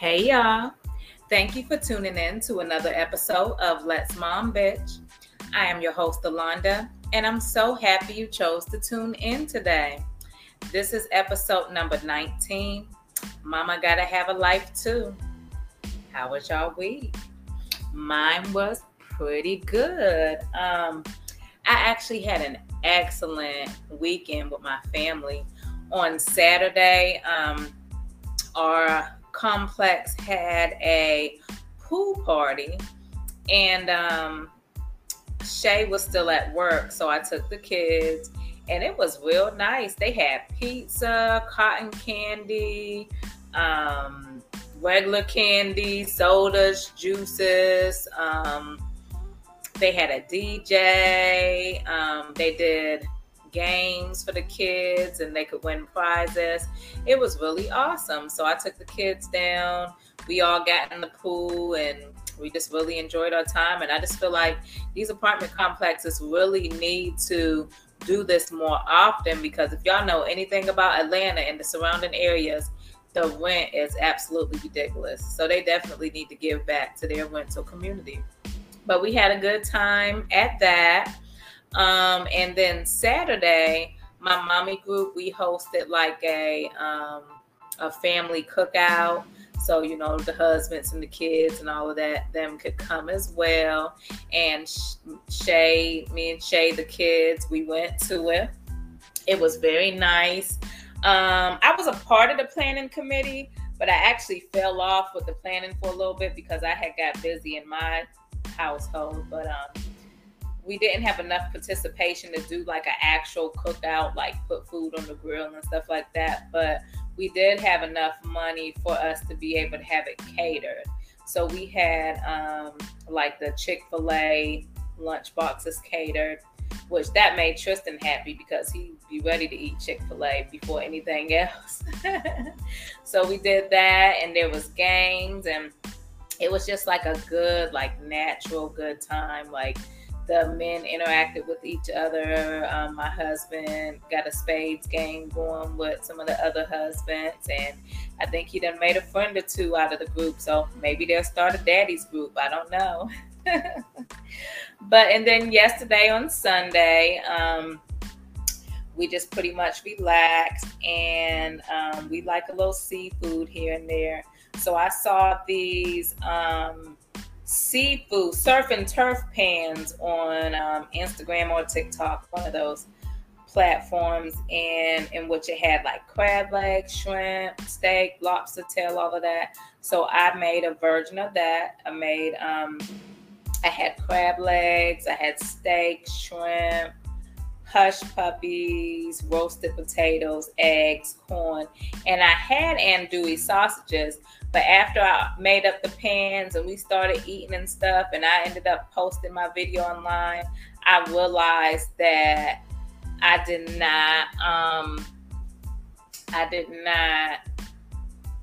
Hey y'all. Thank you for tuning in to another episode of Let's Mom Bitch. I am your host, Alonda, and I'm so happy you chose to tune in today. This is episode number 19. Mama gotta have a life too. How was y'all week? Mine was pretty good. Um, I actually had an excellent weekend with my family. On Saturday, um, our complex had a pool party, and um, Shay was still at work, so I took the kids, and it was real nice. They had pizza, cotton candy, um, regular candy, sodas, juices. Um, they had a DJ. Um, they did games for the kids and they could win prizes. It was really awesome. So I took the kids down. We all got in the pool and we just really enjoyed our time. And I just feel like these apartment complexes really need to do this more often because if y'all know anything about Atlanta and the surrounding areas, the rent is absolutely ridiculous. So they definitely need to give back to their rental community. But we had a good time at that. Um, and then Saturday, my mommy group, we hosted like a um, a family cookout. So, you know, the husbands and the kids and all of that, them could come as well. And Shay, me and Shay, the kids, we went to it. It was very nice. Um, I was a part of the planning committee, but I actually fell off with the planning for a little bit because I had got busy in my household. But um, we didn't have enough participation to do like an actual cookout, like put food on the grill and stuff like that. But we did have enough money for us to be able to have it catered. So we had um, like the Chick fil A lunch boxes catered, which that made Tristan happy because he'd be ready to eat Chick fil A before anything else. so we did that, and there was games, and it was just like a good, like natural, good time. Like the men interacted with each other. Um, my husband got a spades game going with some of the other husbands, and I think he done made a friend or two out of the group. So maybe they'll start a daddy's group. I don't know. but and then yesterday on Sunday, um, we just pretty much relaxed, and um, we like a little seafood here and there. So I saw these. Um, seafood surf and turf pans on um, Instagram or TikTok, one of those platforms, and in which it had like crab legs, shrimp, steak, lobster tail, all of that. So I made a version of that. I made um, I had crab legs, I had steak, shrimp, hush puppies, roasted potatoes, eggs, corn, and I had andouille sausages. But after I made up the pans and we started eating and stuff, and I ended up posting my video online, I realized that I did not, um, I did not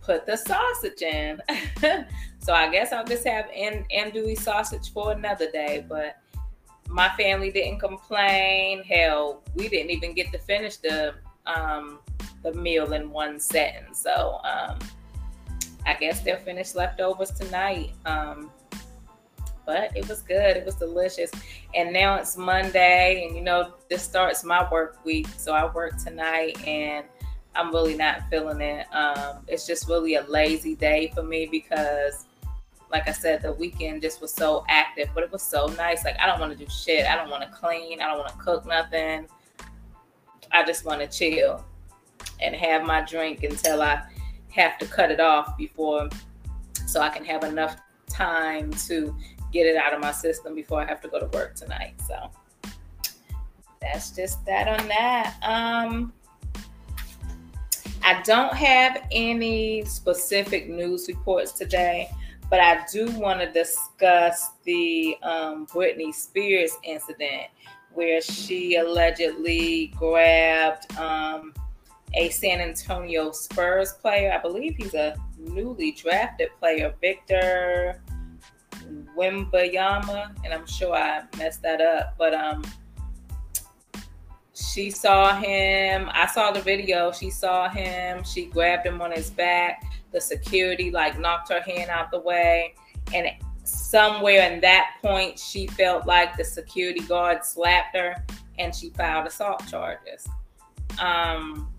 put the sausage in. so I guess I'll just have and andouille sausage for another day. But my family didn't complain. Hell, we didn't even get to finish the um, the meal in one setting. So um, I guess they'll finish leftovers tonight. Um, but it was good. It was delicious. And now it's Monday, and you know, this starts my work week. So I work tonight, and I'm really not feeling it. Um, it's just really a lazy day for me because like I said, the weekend just was so active, but it was so nice. Like I don't want to do shit. I don't want to clean. I don't want to cook nothing. I just want to chill and have my drink until I have to cut it off before so I can have enough time to get it out of my system before I have to go to work tonight. So that's just that on that. Um I don't have any specific news reports today but I do want to discuss the um, Britney Spears incident where she allegedly grabbed um, a San Antonio Spurs player. I believe he's a newly drafted player, Victor Wembanyama, and I'm sure I messed that up, but um, she saw him. I saw the video. She saw him. She grabbed him on his back. The security like knocked her hand out the way. And somewhere in that point, she felt like the security guard slapped her and she filed assault charges. Um,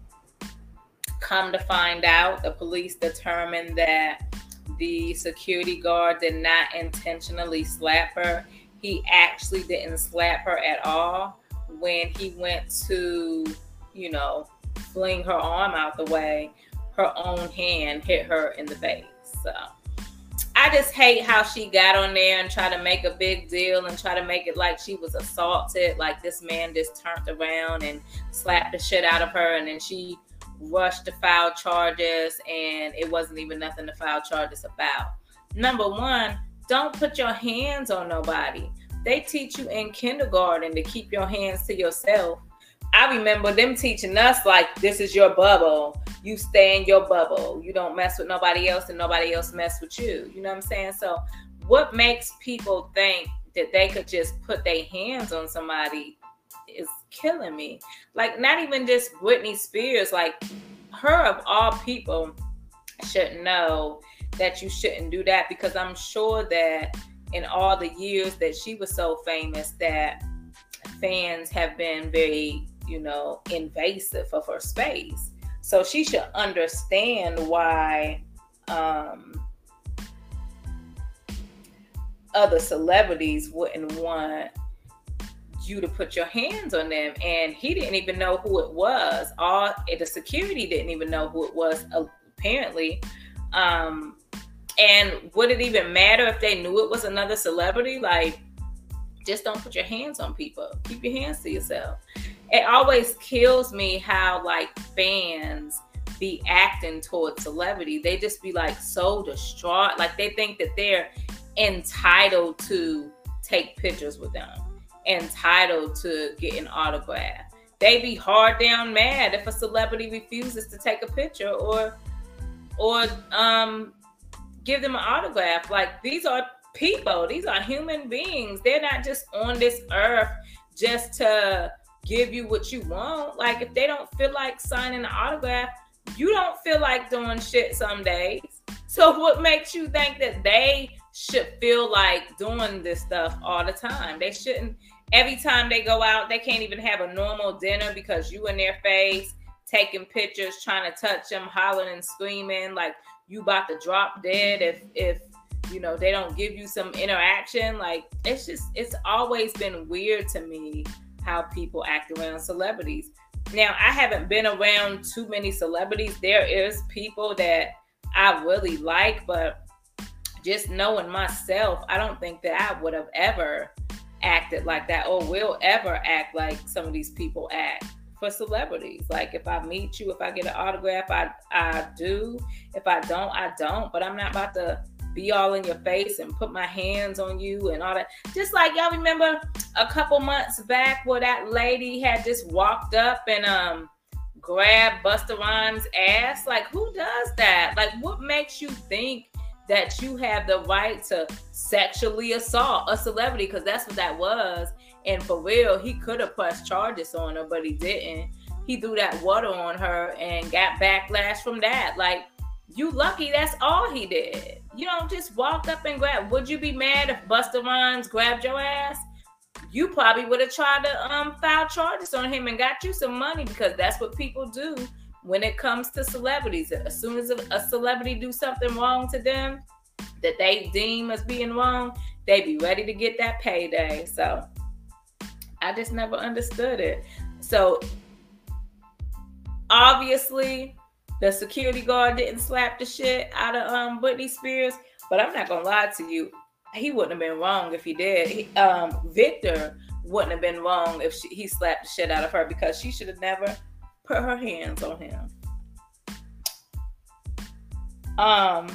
come to find out, the police determined that the security guard did not intentionally slap her. He actually didn't slap her at all when he went to, you know, fling her arm out the way, her own hand hit her in the face. So I just hate how she got on there and try to make a big deal and try to make it like she was assaulted, like this man just turned around and slapped the shit out of her, and then she rushed to file charges, and it wasn't even nothing to file charges about. Number one, don't put your hands on nobody. They teach you in kindergarten to keep your hands to yourself. I remember them teaching us like this is your bubble. You stay in your bubble. You don't mess with nobody else and nobody else mess with you. You know what I'm saying? So what makes people think that they could just put their hands on somebody is killing me. Like not even just Britney Spears, like her of all people should know that you shouldn't do that because I'm sure that in all the years that she was so famous that fans have been very, you know, invasive of her space. So she should understand why um, other celebrities wouldn't want you to put your hands on them. And he didn't even know who it was. All the security didn't even know who it was, apparently. Um, and would it even matter if they knew it was another celebrity? Like, just don't put your hands on people. Keep your hands to yourself. It always kills me how like fans be acting towards celebrity. They just be like so distraught. Like they think that they're entitled to take pictures with them, entitled to get an autograph. They be hard down mad if a celebrity refuses to take a picture or or um give them an autograph. Like these are people, these are human beings. They're not just on this earth just to give you what you want. Like if they don't feel like signing an autograph, you don't feel like doing shit some days. So what makes you think that they should feel like doing this stuff all the time? They shouldn't every time they go out, they can't even have a normal dinner because you in their face, taking pictures, trying to touch them, hollering and screaming. Like you about to drop dead if if you know they don't give you some interaction like it's just it's always been weird to me how people act around celebrities now i haven't been around too many celebrities there is people that i really like but just knowing myself i don't think that i would have ever acted like that or will ever act like some of these people act for celebrities. Like if I meet you, if I get an autograph, I I do. If I don't, I don't. But I'm not about to be all in your face and put my hands on you and all that. Just like y'all remember a couple months back where that lady had just walked up and um grabbed Busta Rhymes' ass. Like who does that? Like what makes you think that you have the right to sexually assault a celebrity? Because that's what that was. And for real, he could have pressed charges on her, but he didn't. He threw that water on her and got backlash from that. Like, you lucky that's all he did. You don't just walk up and grab. Would you be mad if Busta Rhymes grabbed your ass? You probably would have tried to um file charges on him and got you some money because that's what people do when it comes to celebrities. As soon as a, celebrity do something wrong to them that they deem as being wrong, they be ready to get that payday. So I just never understood it. So obviously the security guard didn't slap the shit out of um Britney Spears, but I'm not gonna lie to you, he wouldn't have been wrong if he did. He, um, Victor wouldn't have been wrong if she, he slapped the shit out of her because she should have never put her hands on him. Um,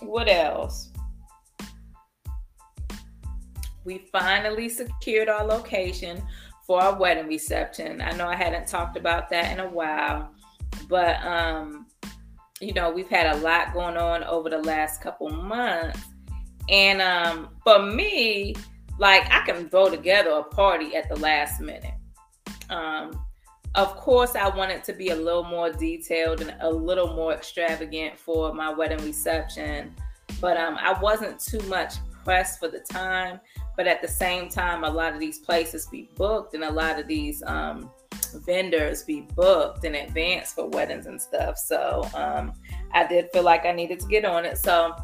what else? we finally secured our location for our wedding reception. I know I hadn't talked about that in a while, but um, you know, we've had a lot going on over the last couple months. And um, for me, like I can throw together a party at the last minute. Um, of course, I wanted to be a little more detailed and a little more extravagant for my wedding reception, but um, I wasn't too much pressed for the time. But at the same time, a lot of these places be booked, and a lot of these um, vendors be booked in advance for weddings and stuff. So um, I did feel like I needed to get on it. So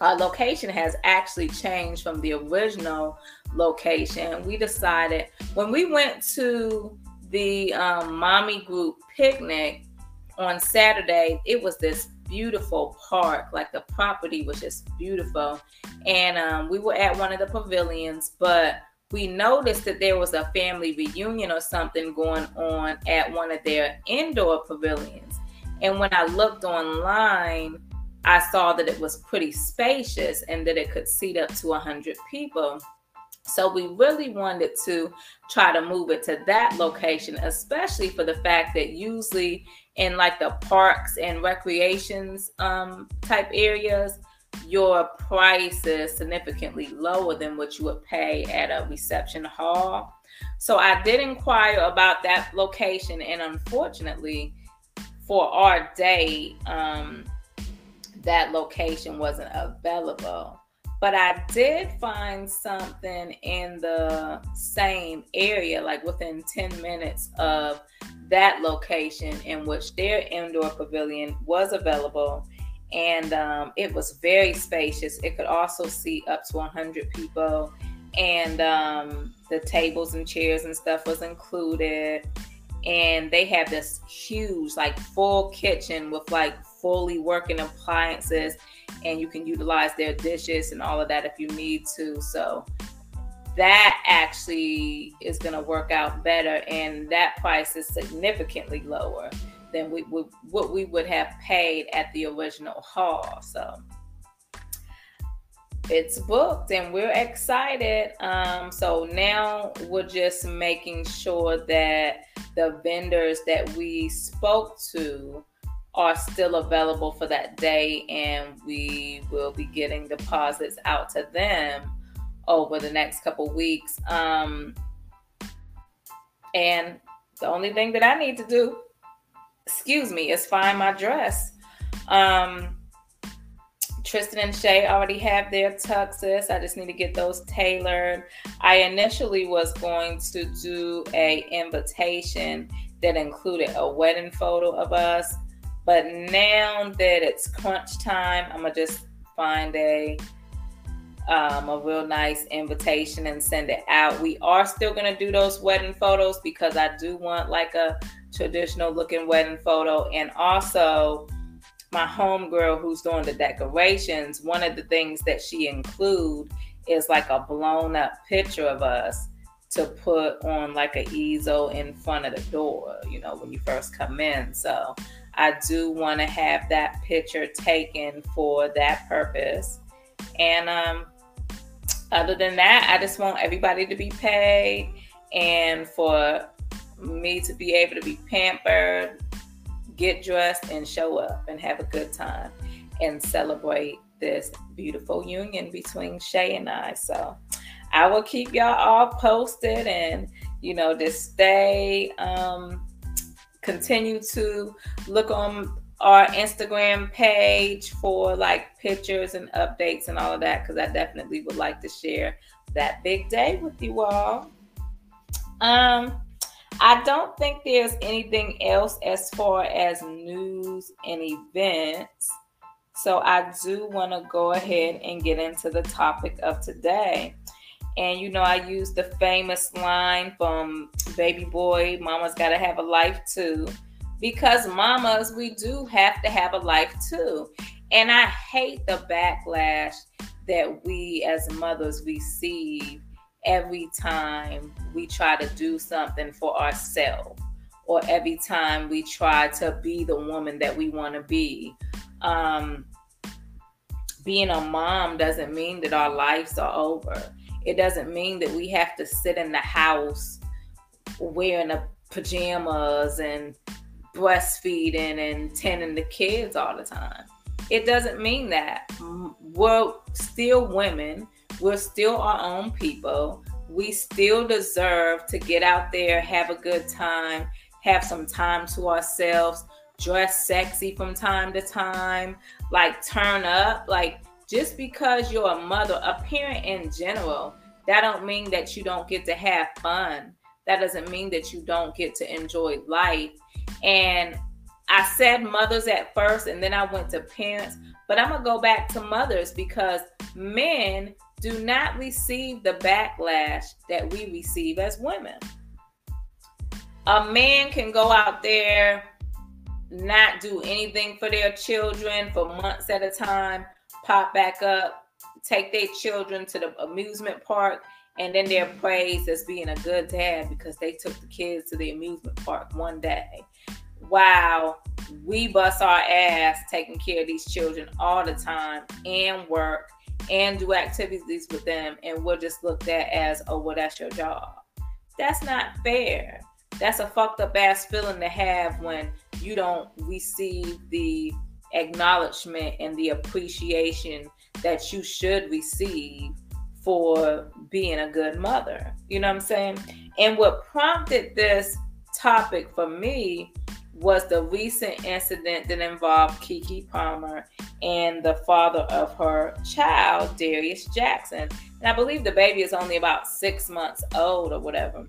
our location has actually changed from the original location. We decided when we went to the um, mommy group picnic on Saturday, it was this beautiful park. Like the property was just beautiful. And um, we were at one of the pavilions, but we noticed that there was a family reunion or something going on at one of their indoor pavilions. And when I looked online, I saw that it was pretty spacious and that it could seat up to 100 people. So we really wanted to try to move it to that location, especially for the fact that usually in like the parks and recreations um, type areas, your price is significantly lower than what you would pay at a reception hall. So I did inquire about that location, and unfortunately, for our day, um, that location wasn't available. But I did find something in the same area, like within 10 minutes of that location, in which their indoor pavilion was available. And um, it was very spacious. It could also seat up to 100 people. And um, the tables and chairs and stuff was included and they have this huge like full kitchen with like fully working appliances and you can utilize their dishes and all of that if you need to. So that actually is going to work out better and that price is significantly lower than we would what we would have paid at the original hall so it's booked and we're excited. Um, so now we're just making sure that the vendors that we spoke to are still available for that day and we will be getting deposits out to them over the next couple weeks um, and the only thing that i need to do excuse me is find my dress um, Tristan and Shay already have their tuxes. I just need to get those tailored. I initially was going to do a invitation that included a wedding photo of us, but now that it's crunch time, I'm gonna just find a um, a real nice invitation and send it out. We are still gonna do those wedding photos because I do want like a traditional looking wedding photo, and also my homegirl who's doing the decorations, one of the things that she include is like a blown up picture of us to put on like an easel in front of the door, you know, when you first come in. So I do want to have that picture taken for that purpose. And um, other than that, I just want everybody to be paid and for me to be able to be pampered get dressed and show up and have a good time and celebrate this beautiful union between Shay and I. So I will keep y'all all posted and, you know, just stay, um, continue to look on our Instagram page for like pictures and updates and all of that because I definitely would like to share that big day with you all. Um, I don't think there's anything else as far as news and events. So I do want to go ahead and get into the topic of today. And you know, I use the famous line from Baby Boy, Mama's got to have a life too. Because mamas, we do have to have a life too. And I hate the backlash that we as mothers receive every time we try to do something for ourselves or every time we try to be the woman that we want to be. Um, being a mom doesn't mean that our lives are over. It doesn't mean that we have to sit in the house wearing the pajamas and breastfeeding and tending the kids all the time. It doesn't mean that. We're still women we're still our own people. we still deserve to get out there, have a good time, have some time to ourselves, dress sexy from time to time, like turn up. Like just because you're a mother, a parent in general, that don't mean that you don't get to have fun. That doesn't mean that you don't get to enjoy life. And I said mothers at first and then I went to parents, but I'm going to go back to mothers because men do not receive the backlash that we receive as women. A man can go out there, not do anything for their children for months at a time, pop back up, take their children to the amusement park, and then they're praised as being a good dad because they took the kids to the amusement park one day. Wow, we bust our ass taking care of these children all the time and work and do activities with them, and we're just looked at as, oh, well, that's your job. That's not fair. That's a fucked up ass feeling to have when you don't receive the acknowledgement and the appreciation that you should receive for being a good mother. You know what I'm saying? And what prompted this topic for me was the recent incident that involved Keke Palmer and the father of her child, Darius Jackson. And I believe the baby is only about six months old or whatever.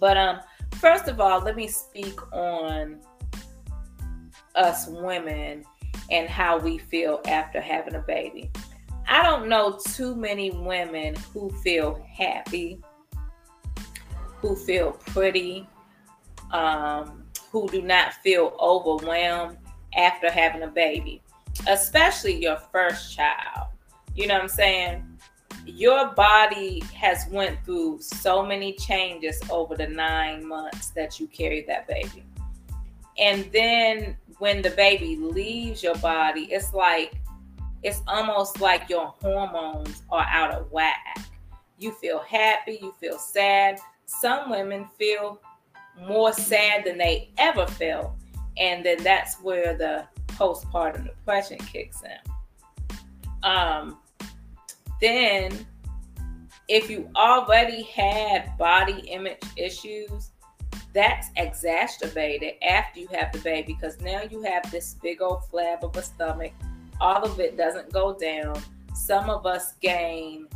But um, first of all, let me speak on us women and how we feel after having a baby. I don't know too many women who feel happy, who feel pretty, um, who do not feel overwhelmed after having a baby, especially your first child. You know what I'm saying? Your body has went through so many changes over the nine months that you carried that baby. And then when the baby leaves your body, it's like it's almost like your hormones are out of whack. You feel happy, you feel sad. Some women feel more sad than they ever felt. And then that's where the postpartum depression kicks in. Um, then, if you already had body image issues, that's exacerbated after you have the baby because now you have this big old flab of a stomach all of it doesn't go down. Some of us gain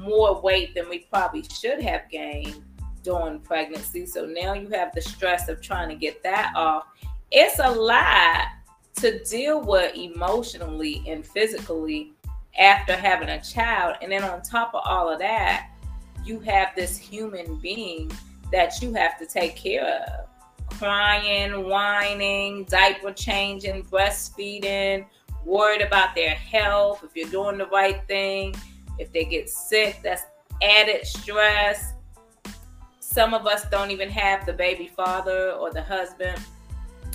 more weight than we probably should have gained during pregnancy. So now you have the stress of trying to get that off. It's a lot to deal with emotionally and physically after having a child. And then on top of all of that, you have this human being that you have to take care of crying, whining, diaper changing, breastfeeding, worried about their health, if you're doing the right thing. If they get sick, that's added stress. Some of us don't even have the baby father or the husband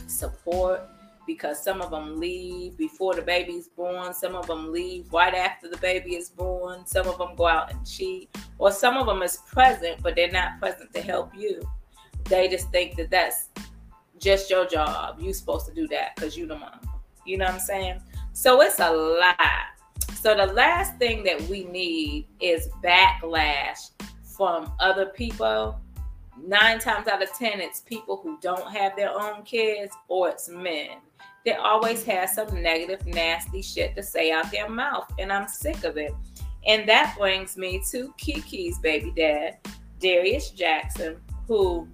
support because some of them leave before the baby's born. Some of them leave right after the baby is born. Some of them go out and cheat. Or some of them is present, but they're not present to help you. They just think that that's just your job. You're supposed to do that because you're the mom. You know what I'm saying? So it's a lot. So the last thing that we need is backlash from other people. Nine times out of 10, it's people who don't have their own kids or it's men. They always have some negative, nasty shit to say out their mouth. And I'm sick of it. And that brings me to Keke's baby dad, Darius Jackson, who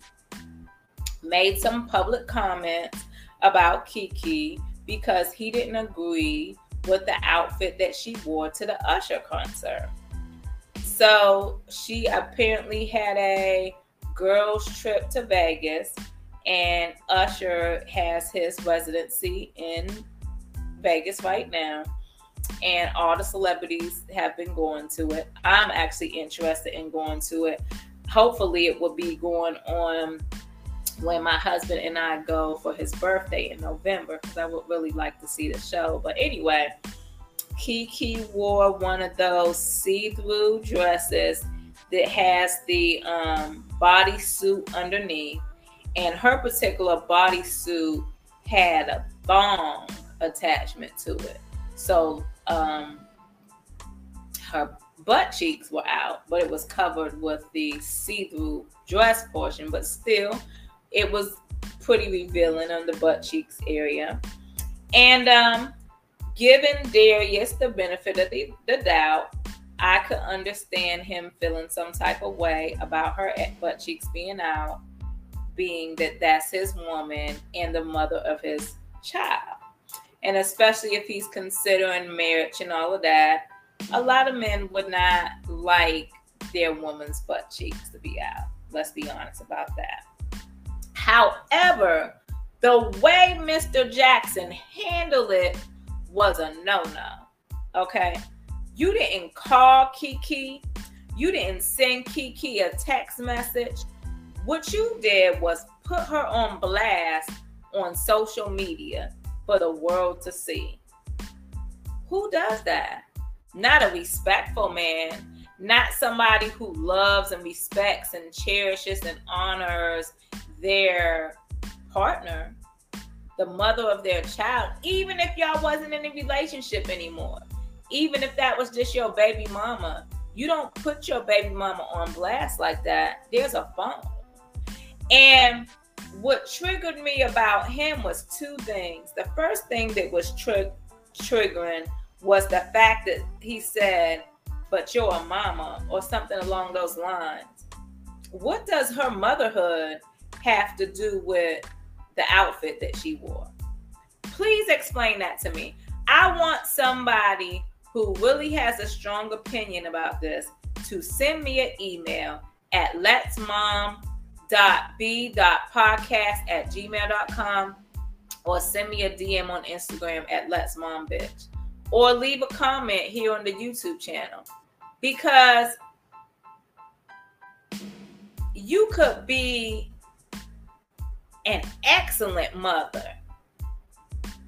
made some public comments about kiki because he didn't agree with the outfit that she wore to the Usher concert. So she apparently had a girls' trip to Vegas, and Usher has his residency in Vegas right now. And all the celebrities have been going to it. I'm actually interested in going to it. Hopefully, it will be going on when my husband and I go for his birthday in November because I would really like to see the show. But anyway, Keke wore one of those see-through dresses that has the um, bodysuit underneath, and her particular bodysuit had a thong attachment to it. So um, her butt cheeks were out, but it was covered with the see-through dress portion, but still it was pretty revealing on the butt cheeks area. And um, given Darius the benefit of the, the doubt, I could understand him feeling some type of way about her butt cheeks being out, being that that's his woman and the mother of his child. And especially if he's considering marriage and all of that, a lot of men would not like their woman's butt cheeks to be out. Let's be honest about that. However, the way Mr. Jackson handled it was a no no. Okay. You didn't call Keke. You didn't send Keke a text message. What you did was put her on blast on social media for the world to see. Who does that? Not a respectful man, not somebody who loves and respects and cherishes and honors their partner, the mother of their child, even if y'all wasn't in a relationship anymore, even if that was just your baby mama, you don't put your baby mama on blast like that. There's a phone. And what triggered me about him was two things. The first thing that was tri- triggering was the fact that he said, but you're a mama, or something along those lines. What does her motherhood have to do with the outfit that she wore? Please explain that to me. I want somebody who really has a strong opinion about this to send me an email at letsmom.b.podcast at gmail.com or send me a DM on Instagram at letsmombitch or leave a comment here on the YouTube channel because you could be an excellent mother,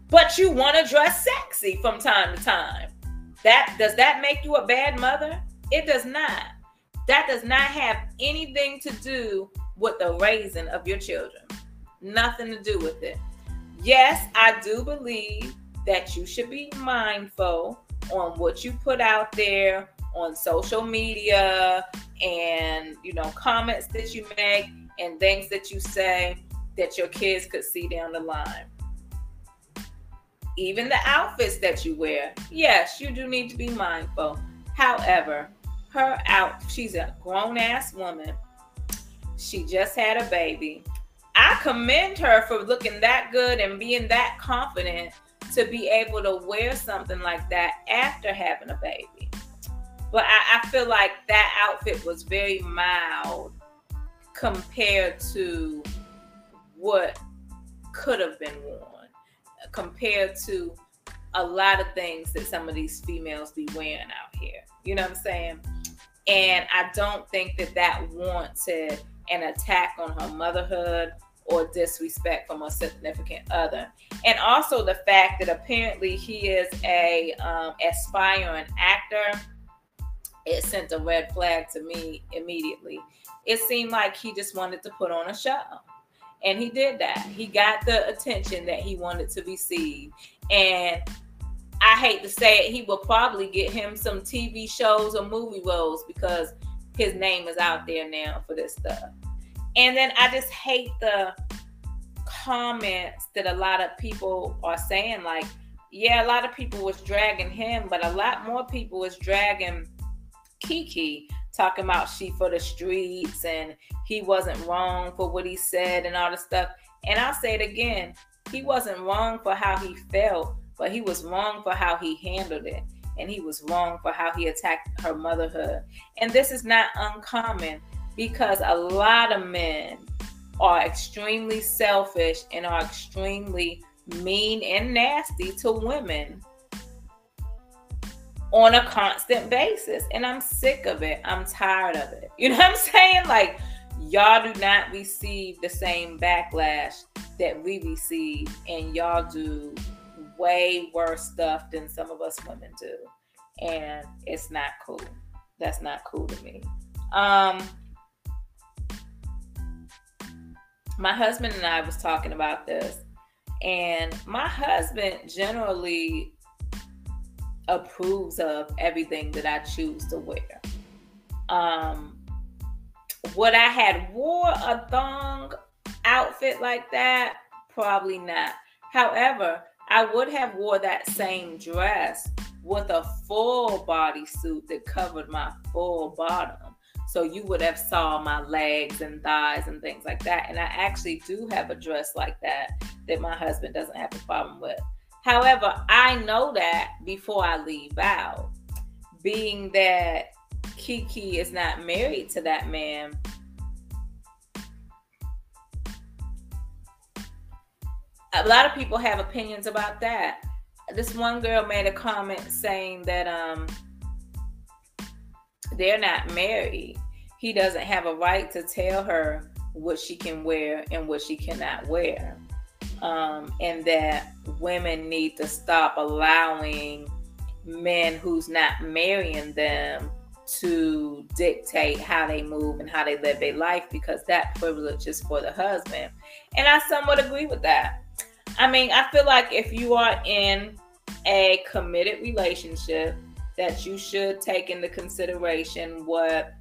but you want to dress sexy from time to time. That does that make you a bad mother? It does not. That does not have anything to do with the raising of your children. Nothing to do with it. Yes, I do believe that you should be mindful on what you put out there on social media and you know comments that you make and things that you say that your kids could see down the line even the outfits that you wear. Yes you do need to be mindful. However her out she's a grown ass woman. She just had a baby. I commend her for looking that good and being that confident to be able to wear something like that after having a baby. But I, I feel like that outfit was very mild compared to what could have been worn, compared to a lot of things that some of these females be wearing out here. You know what I'm saying? And I don't think that that warranted an attack on her motherhood or disrespect from a significant other. And also the fact that apparently he is a um, aspiring actor, it sent a red flag to me immediately. It seemed like he just wanted to put on a show. And he did that. He got the attention that he wanted to receive. And I hate to say it, he will probably get him some TV shows or movie roles because his name is out there now for this stuff. And then I just hate the comments that a lot of people are saying, like, yeah, a lot of people was dragging him, but a lot more people was dragging Keke, talking about she for the streets and he wasn't wrong for what he said and all this stuff. And I'll say it again, he wasn't wrong for how he felt, but he was wrong for how he handled it. And he was wrong for how he attacked her motherhood. And this is not uncommon because a lot of men are extremely selfish and are extremely mean and nasty to women on a constant basis. And I'm sick of it. I'm tired of it. You know what I'm saying? Like, y'all do not receive the same backlash that we receive, and y'all do way worse stuff than some of us women do. And it's not cool. That's not cool to me. Um, my husband and I was talking about this, and my husband generally approves of everything that I choose to wear. Um, would I had wore a thong outfit like that? Probably not. However, I would have wore that same dress with a full bodysuit that covered my full bottom. So you would have saw my legs and thighs and things like that. And I actually do have a dress like that that my husband doesn't have a problem with. However, I know that before I leave out, being that Keke is not married to that man. A lot of people have opinions about that. This one girl made a comment saying that um they're not married. He doesn't have a right to tell her what she can wear and what she cannot wear. Um, and that women need to stop allowing men who's not marrying them to dictate how they move and how they live their life because that privilege is for the husband. And I somewhat agree with that. I mean, I feel like if you are in a committed relationship, that you should take into consideration what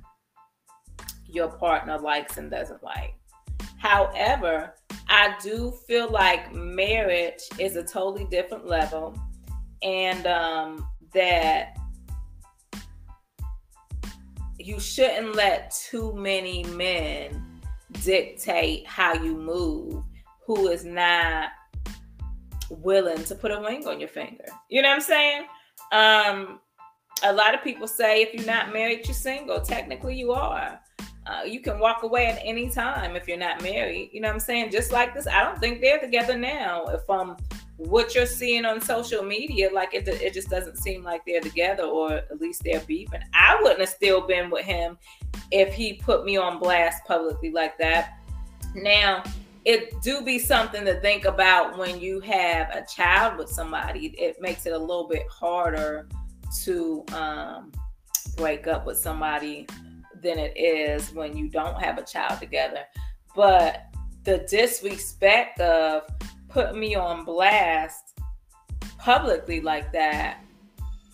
your partner likes and doesn't like. However, I do feel like marriage is a totally different level and um, that you shouldn't let too many men dictate how you move who is not willing to put a ring on your finger. You know what I'm saying? Um, a lot of people say if you're not married, you're single. Technically, you are. Uh, you can walk away at any time if you're not married. You know what I'm saying? Just like this, I don't think they're together now. If um what you're seeing on social media, like it, it just doesn't seem like they're together, or at least they're beefing. I wouldn't have still been with him if he put me on blast publicly like that. Now, it do be something to think about when you have a child with somebody. It makes it a little bit harder to um, break up with somebody than it is when you don't have a child together. But the disrespect of putting me on blast publicly like that,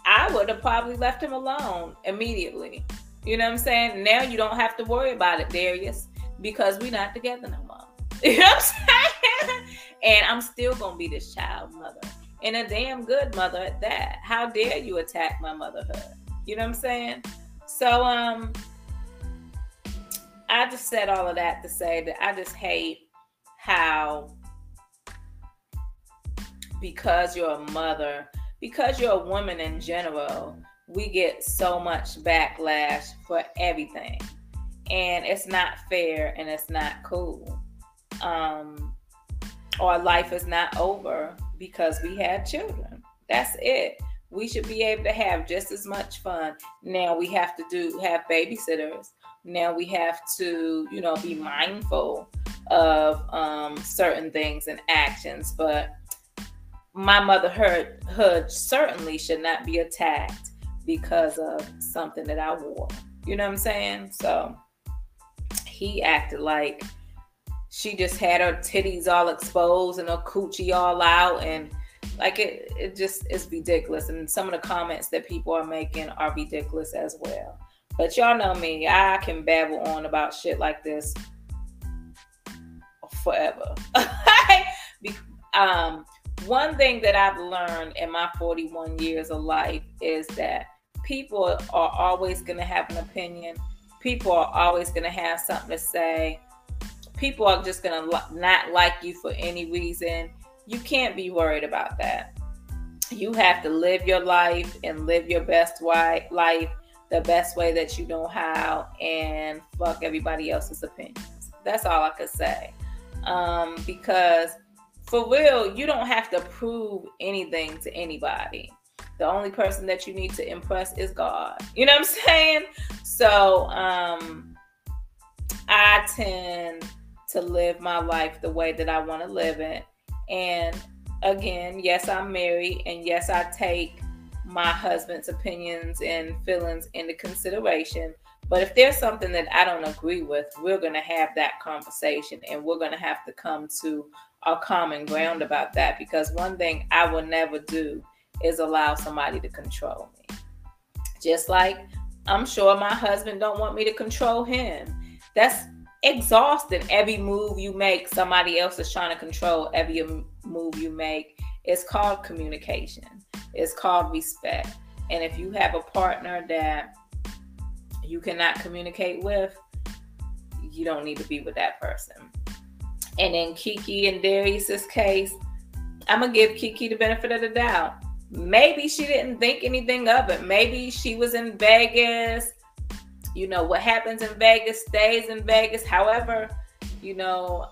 I would have probably left him alone immediately. You know what I'm saying? Now you don't have to worry about it, Darius, because we're not together no more. You know what I'm saying? and I'm still gonna be this child mother and a damn good mother at that. How dare you attack my motherhood? You know what I'm saying? So um I just said all of that to say that I just hate how because you're a mother, because you're a woman in general, we get so much backlash for everything. And it's not fair and it's not cool. Um our life is not over because we had children. That's it. We should be able to have just as much fun. Now we have to do have babysitters. Now we have to, you know, be mindful of um, certain things and actions. But my motherhood certainly should not be attacked because of something that I wore. You know what I'm saying? So he acted like she just had her titties all exposed and her coochie all out and like it it just is ridiculous and some of the comments that people are making are ridiculous as well but y'all know me i can babble on about shit like this forever um one thing that i've learned in my 41 years of life is that people are always going to have an opinion people are always going to have something to say people are just going to not like you for any reason. You can't be worried about that. You have to live your life and live your best life the best way that you know how and fuck everybody else's opinions. That's all I could say. Um, because for real, you don't have to prove anything to anybody. The only person that you need to impress is God. You know what I'm saying? So um, I tend to live my life the way that I want to live it. And again, yes, I'm married, and yes, I take my husband's opinions and feelings into consideration. But if there's something that I don't agree with, we're going to have that conversation and we're going to have to come to a common ground about that. Because one thing I will never do is allow somebody to control me. Just like I'm sure my husband don't want me to control him. That's exhausting. Every move you make, somebody else is trying to control every move you make. It's called communication. It's called respect. And if you have a partner that you cannot communicate with, you don't need to be with that person. And in Keke and Darius's case, I'm gonna give Keke the benefit of the doubt. Maybe she didn't think anything of it. Maybe she was in Vegas. You know, what happens in Vegas stays in Vegas. However, you know,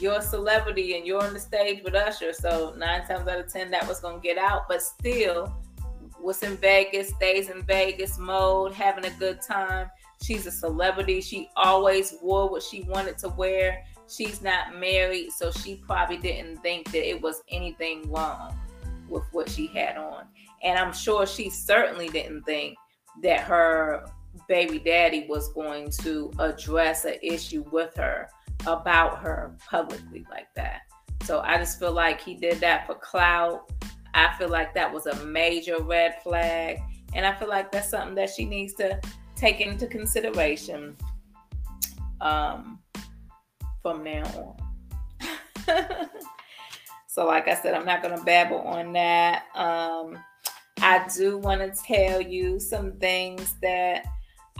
you're a celebrity and you're on the stage with Usher. So nine times out of ten, that was gonna get out. But still, was in Vegas stays in Vegas mode, having a good time. She's a celebrity. She always wore what she wanted to wear. She's not married, so she probably didn't think that it was anything wrong with what she had on. And I'm sure she certainly didn't think that her baby daddy was going to address an issue with her about her publicly like that. So I just feel like he did that for clout. I feel like that was a major red flag. And I feel like that's something that she needs to take into consideration um, from now on. so, like I said, I'm not going to babble on that. Um, I do want to tell you some things that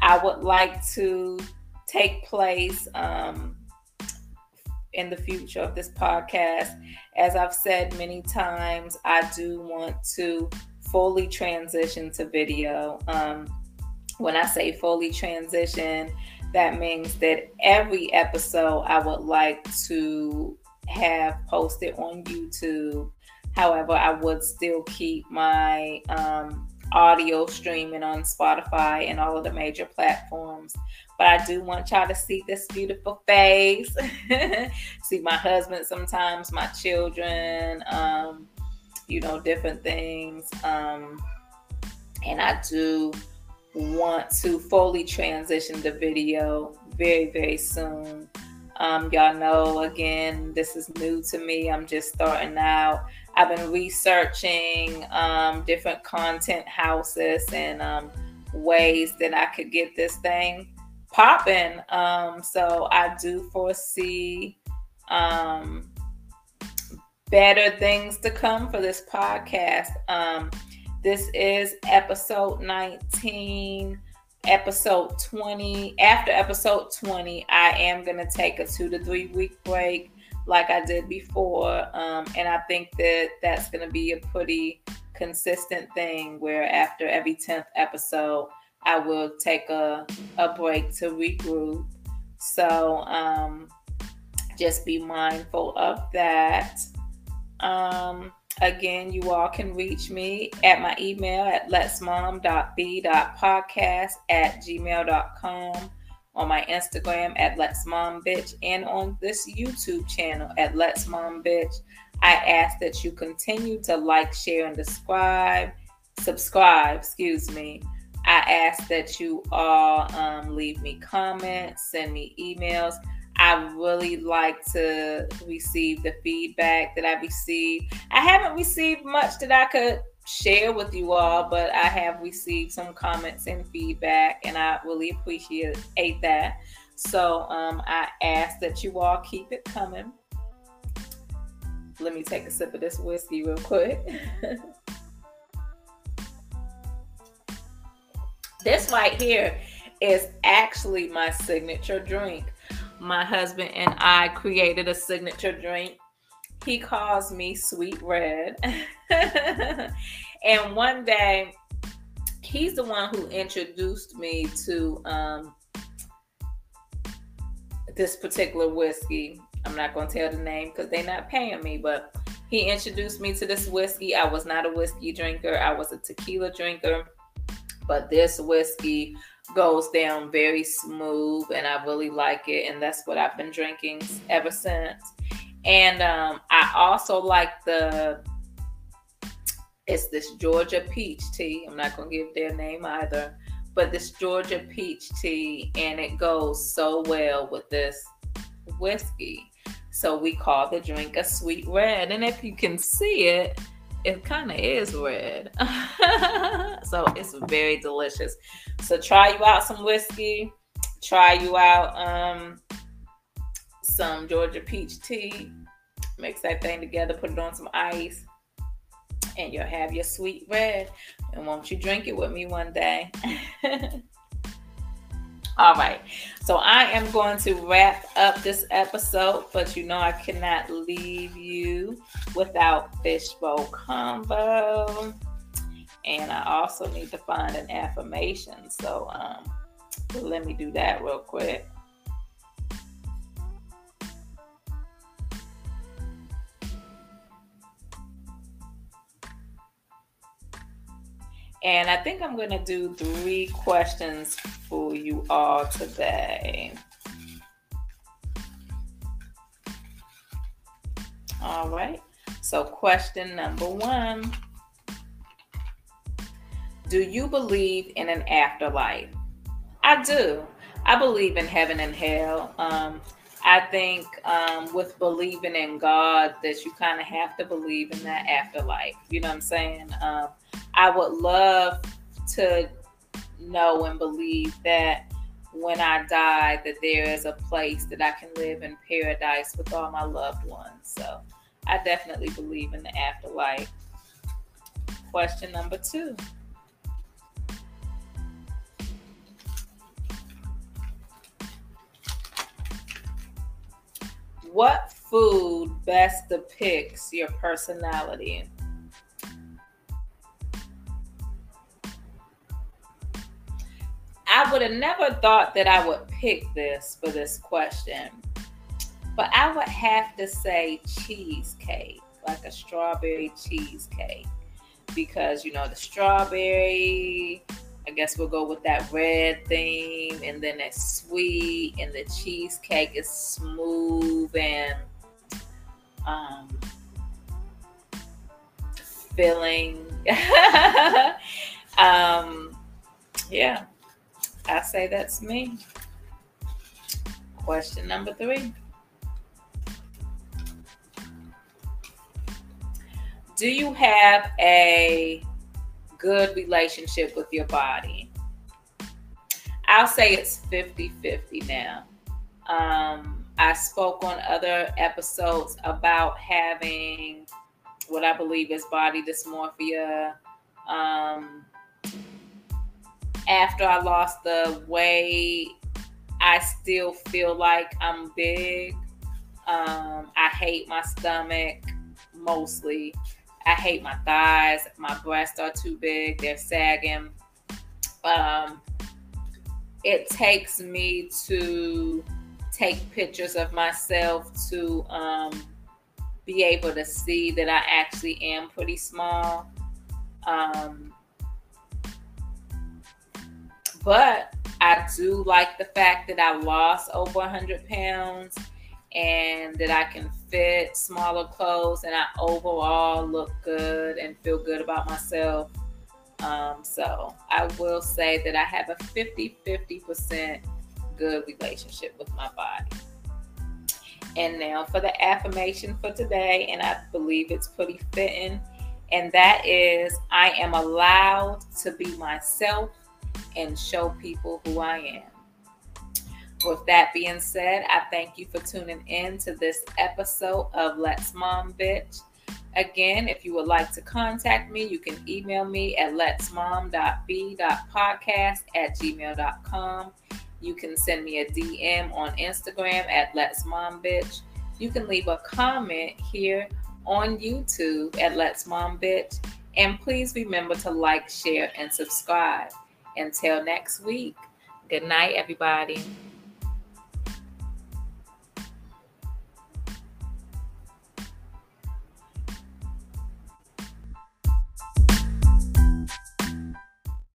I would like to take place um, in the future of this podcast. As I've said many times, I do want to fully transition to video. Um, when I say fully transition, that means that every episode I would like to have posted on YouTube. However, I would still keep my um, audio streaming on Spotify and all of the major platforms. But I do want y'all to see this beautiful face. see my husband sometimes, my children, um, you know, different things. Um, and I do want to fully transition the video very, very soon. Um, y'all know, again, this is new to me. I'm just starting out. I've been researching um, different content houses and um, ways that I could get this thing popping. Um, so I do foresee um, better things to come for this podcast. Um, this is episode 19, episode 20. After episode 20, I am going to take a two to three week break like I did before. Um, and I think that that's going to be a pretty consistent thing where after every 10th episode, I will take a, a break to regroup. So um, just be mindful of that. Um, Again, you all can reach me at my email at letsmom.b.podcast at gmail.com, on my Instagram at Let's Mom Bitch, and on this YouTube channel at Let's Mom Bitch. I ask that you continue to like, share, and subscribe. Subscribe, excuse me. I ask that you all um, leave me comments, send me emails. I really like to receive the feedback that I receive. I haven't received much that I could share with you all, but I have received some comments and feedback, and I really appreciate that. So um, I ask that you all keep it coming. Let me take a sip of this whiskey real quick. this right here is actually my signature drink my husband and I created a signature drink. He calls me Sweet Red. and one day, he's the one who introduced me to um, this particular whiskey. I'm not going to tell the name because they're not paying me, but he introduced me to this whiskey. I was not a whiskey drinker, I was a tequila drinker. But this whiskey goes down very smooth and I really like it. And that's what I've been drinking ever since. And um, I also like the, it's this Georgia peach tea. I'm not going to give their name either, but this Georgia peach tea, and it goes so well with this whiskey. So we call the drink a sweet red. And if you can see it, it kind of is red. so it's very delicious. So try you out some whiskey. Try you out um, some Georgia peach tea. Mix that thing together, put it on some ice, and you'll have your sweet red. And won't you drink it with me one day? All right. So I am going to wrap up this episode, but you know I cannot leave you without fishbowl combo. And I also need to find an affirmation. So um, let me do that real quick. And I think I'm going to do three questions for you are today. All right. So, question number one Do you believe in an afterlife? I do. I believe in heaven and hell. Um, I think um, with believing in God, that you kind of have to believe in that afterlife. You know what I'm saying? Um, I would love to know and believe that when I die, that there is a place that I can live in paradise with all my loved ones. So I definitely believe in the afterlife. Question number two. What food best depicts your personality? I would have never thought that I would pick this for this question, but I would have to say cheesecake, like a strawberry cheesecake, because you know the strawberry. I guess we'll go with that red theme, and then it's sweet, and the cheesecake is smooth and um, filling. um, yeah. I say that's me. Question number three. Do you have a good relationship with your body? I'll say it's 50 50 now. Um, I spoke on other episodes about having what I believe is body dysmorphia. Um, after I lost the weight, I still feel like I'm big. Um, I hate my stomach mostly. I hate my thighs. My breasts are too big. They're sagging. Um, it takes me to take pictures of myself to um, be able to see that I actually am pretty small. Um, but I do like the fact that I lost over 100 pounds and that I can fit smaller clothes and I overall look good and feel good about myself. Um, so I will say that I have a 50 50% good relationship with my body. And now for the affirmation for today, and I believe it's pretty fitting, and that is I am allowed to be myself and show people who I am. With that being said, I thank you for tuning in to this episode of Let's Mom Bitch. Again, if you would like to contact me, you can email me at letsmom.b.podcast at gmail.com. You can send me a DM on Instagram at Let's Mom Bitch. You can leave a comment here on YouTube at Let's Mom Bitch. And please remember to like, share, and subscribe. Until next week, good night, everybody.